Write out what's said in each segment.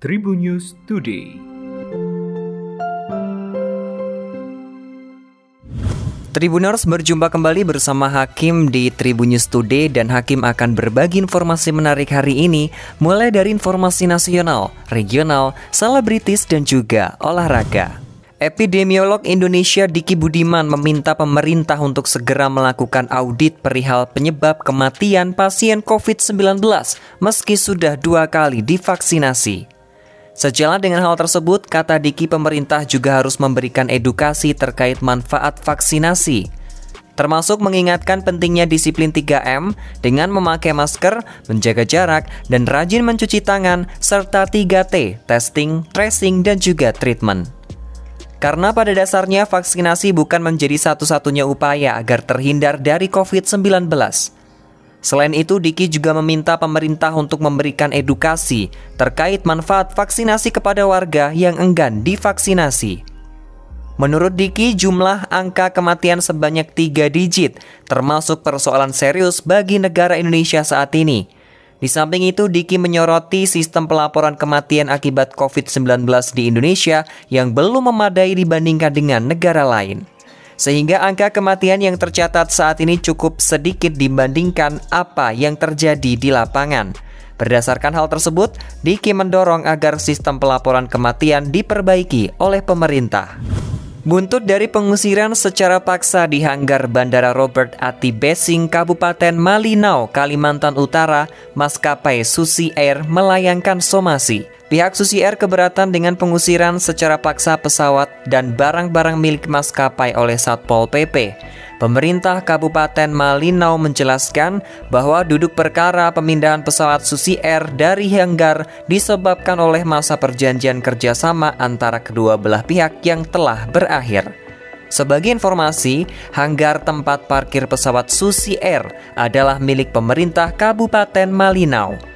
Tribun News Today. Tribuners berjumpa kembali bersama Hakim di Tribun News Today dan Hakim akan berbagi informasi menarik hari ini mulai dari informasi nasional, regional, selebritis dan juga olahraga. Epidemiolog Indonesia Diki Budiman meminta pemerintah untuk segera melakukan audit perihal penyebab kematian pasien COVID-19 meski sudah dua kali divaksinasi. Sejalan dengan hal tersebut, kata Diki pemerintah juga harus memberikan edukasi terkait manfaat vaksinasi termasuk mengingatkan pentingnya disiplin 3M dengan memakai masker, menjaga jarak, dan rajin mencuci tangan, serta 3T, testing, tracing, dan juga treatment. Karena pada dasarnya vaksinasi bukan menjadi satu-satunya upaya agar terhindar dari COVID-19. Selain itu, Diki juga meminta pemerintah untuk memberikan edukasi terkait manfaat vaksinasi kepada warga yang enggan divaksinasi. Menurut Diki, jumlah angka kematian sebanyak tiga digit, termasuk persoalan serius bagi negara Indonesia saat ini – di samping itu, Diki menyoroti sistem pelaporan kematian akibat COVID-19 di Indonesia yang belum memadai dibandingkan dengan negara lain. Sehingga angka kematian yang tercatat saat ini cukup sedikit dibandingkan apa yang terjadi di lapangan. Berdasarkan hal tersebut, Diki mendorong agar sistem pelaporan kematian diperbaiki oleh pemerintah. Buntut dari pengusiran secara paksa di hanggar Bandara Robert Ati Besing, Kabupaten Malinau, Kalimantan Utara, maskapai Susi Air melayangkan somasi. Pihak Susi Air keberatan dengan pengusiran secara paksa pesawat dan barang-barang milik maskapai oleh Satpol PP. Pemerintah Kabupaten Malinau menjelaskan bahwa duduk perkara pemindahan pesawat Susi Air dari Hanggar disebabkan oleh masa perjanjian kerjasama antara kedua belah pihak yang telah berakhir. Sebagai informasi, hanggar tempat parkir pesawat Susi Air adalah milik pemerintah Kabupaten Malinau.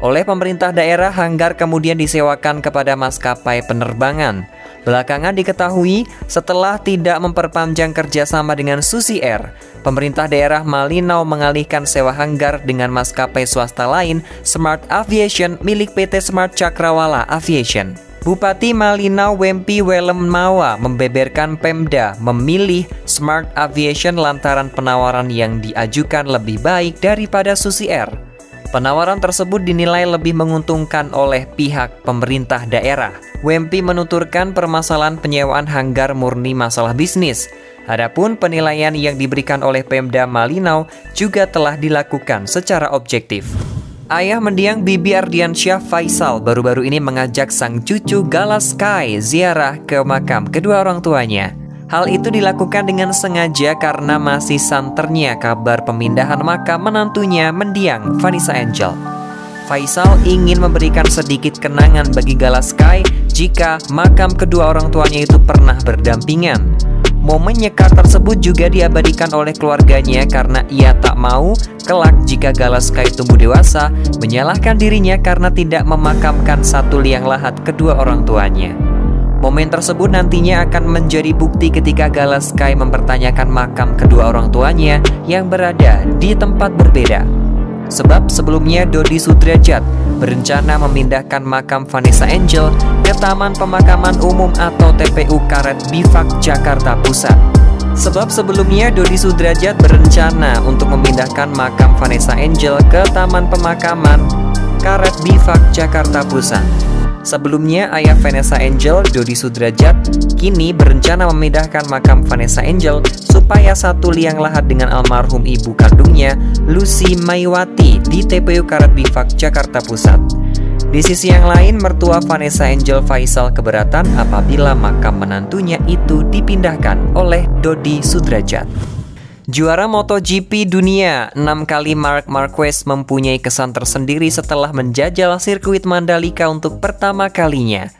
Oleh pemerintah daerah, hanggar kemudian disewakan kepada maskapai penerbangan. Belakangan diketahui setelah tidak memperpanjang kerjasama dengan Susi Air, pemerintah daerah Malinau mengalihkan sewa hanggar dengan maskapai swasta lain, Smart Aviation milik PT Smart Cakrawala Aviation. Bupati Malinau Wempi Welem Mawa membeberkan Pemda memilih Smart Aviation lantaran penawaran yang diajukan lebih baik daripada Susi Air. Penawaran tersebut dinilai lebih menguntungkan oleh pihak pemerintah daerah. Wempi menuturkan permasalahan penyewaan hanggar murni masalah bisnis. Adapun penilaian yang diberikan oleh Pemda Malinau juga telah dilakukan secara objektif. Ayah mendiang Bibi Ardiansyah Faisal baru-baru ini mengajak sang cucu Galas Sky ziarah ke makam kedua orang tuanya. Hal itu dilakukan dengan sengaja karena masih santernya kabar pemindahan makam menantunya mendiang Vanessa Angel. Faisal ingin memberikan sedikit kenangan bagi Galaskai jika makam kedua orang tuanya itu pernah berdampingan. Momen nyekar tersebut juga diabadikan oleh keluarganya karena ia tak mau kelak jika Galaskai tumbuh dewasa menyalahkan dirinya karena tidak memakamkan satu liang lahat kedua orang tuanya. Momen tersebut nantinya akan menjadi bukti ketika Galaskai mempertanyakan makam kedua orang tuanya yang berada di tempat berbeda. Sebab sebelumnya Dodi Sudrajat berencana memindahkan makam Vanessa Angel ke Taman Pemakaman Umum atau TPU Karet Bifak, Jakarta Pusat. Sebab sebelumnya Dodi Sudrajat berencana untuk memindahkan makam Vanessa Angel ke Taman Pemakaman Karet Bifak, Jakarta Pusat. Sebelumnya, ayah Vanessa Angel, Dodi Sudrajat, kini berencana memindahkan makam Vanessa Angel supaya satu liang lahat dengan almarhum ibu kandungnya, Lucy Maiwati, di TPU Karat Bifak, Jakarta Pusat. Di sisi yang lain, mertua Vanessa Angel Faisal keberatan apabila makam menantunya itu dipindahkan oleh Dodi Sudrajat. Juara MotoGP dunia, 6 kali Mark Marquez mempunyai kesan tersendiri setelah menjajal sirkuit Mandalika untuk pertama kalinya.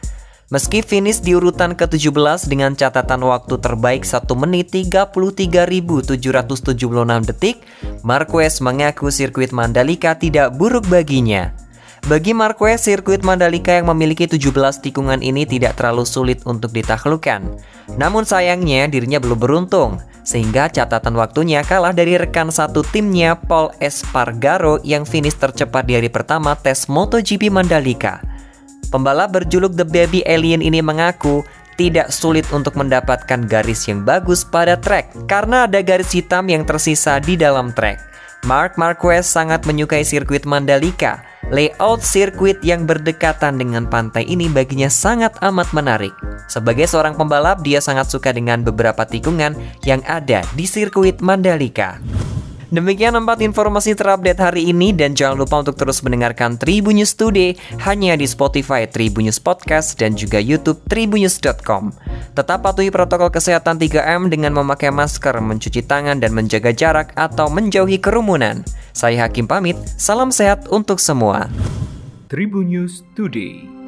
Meski finish di urutan ke-17 dengan catatan waktu terbaik 1 menit 33.776 detik, Marquez mengaku sirkuit Mandalika tidak buruk baginya. Bagi Marquez, sirkuit Mandalika yang memiliki 17 tikungan ini tidak terlalu sulit untuk ditaklukkan. Namun sayangnya dirinya belum beruntung sehingga catatan waktunya kalah dari rekan satu timnya Paul Espargaro yang finish tercepat di hari pertama tes MotoGP Mandalika. Pembalap berjuluk The Baby Alien ini mengaku tidak sulit untuk mendapatkan garis yang bagus pada trek karena ada garis hitam yang tersisa di dalam trek. Mark Marquez sangat menyukai sirkuit Mandalika. Layout sirkuit yang berdekatan dengan pantai ini baginya sangat amat menarik. Sebagai seorang pembalap, dia sangat suka dengan beberapa tikungan yang ada di sirkuit Mandalika. Demikian empat informasi terupdate hari ini dan jangan lupa untuk terus mendengarkan Tribunnews Today hanya di Spotify Tribunnews Podcast dan juga YouTube tribunnews.com. Tetap patuhi protokol kesehatan 3M dengan memakai masker, mencuci tangan dan menjaga jarak atau menjauhi kerumunan. Saya Hakim pamit, salam sehat untuk semua. Tribunnews Today.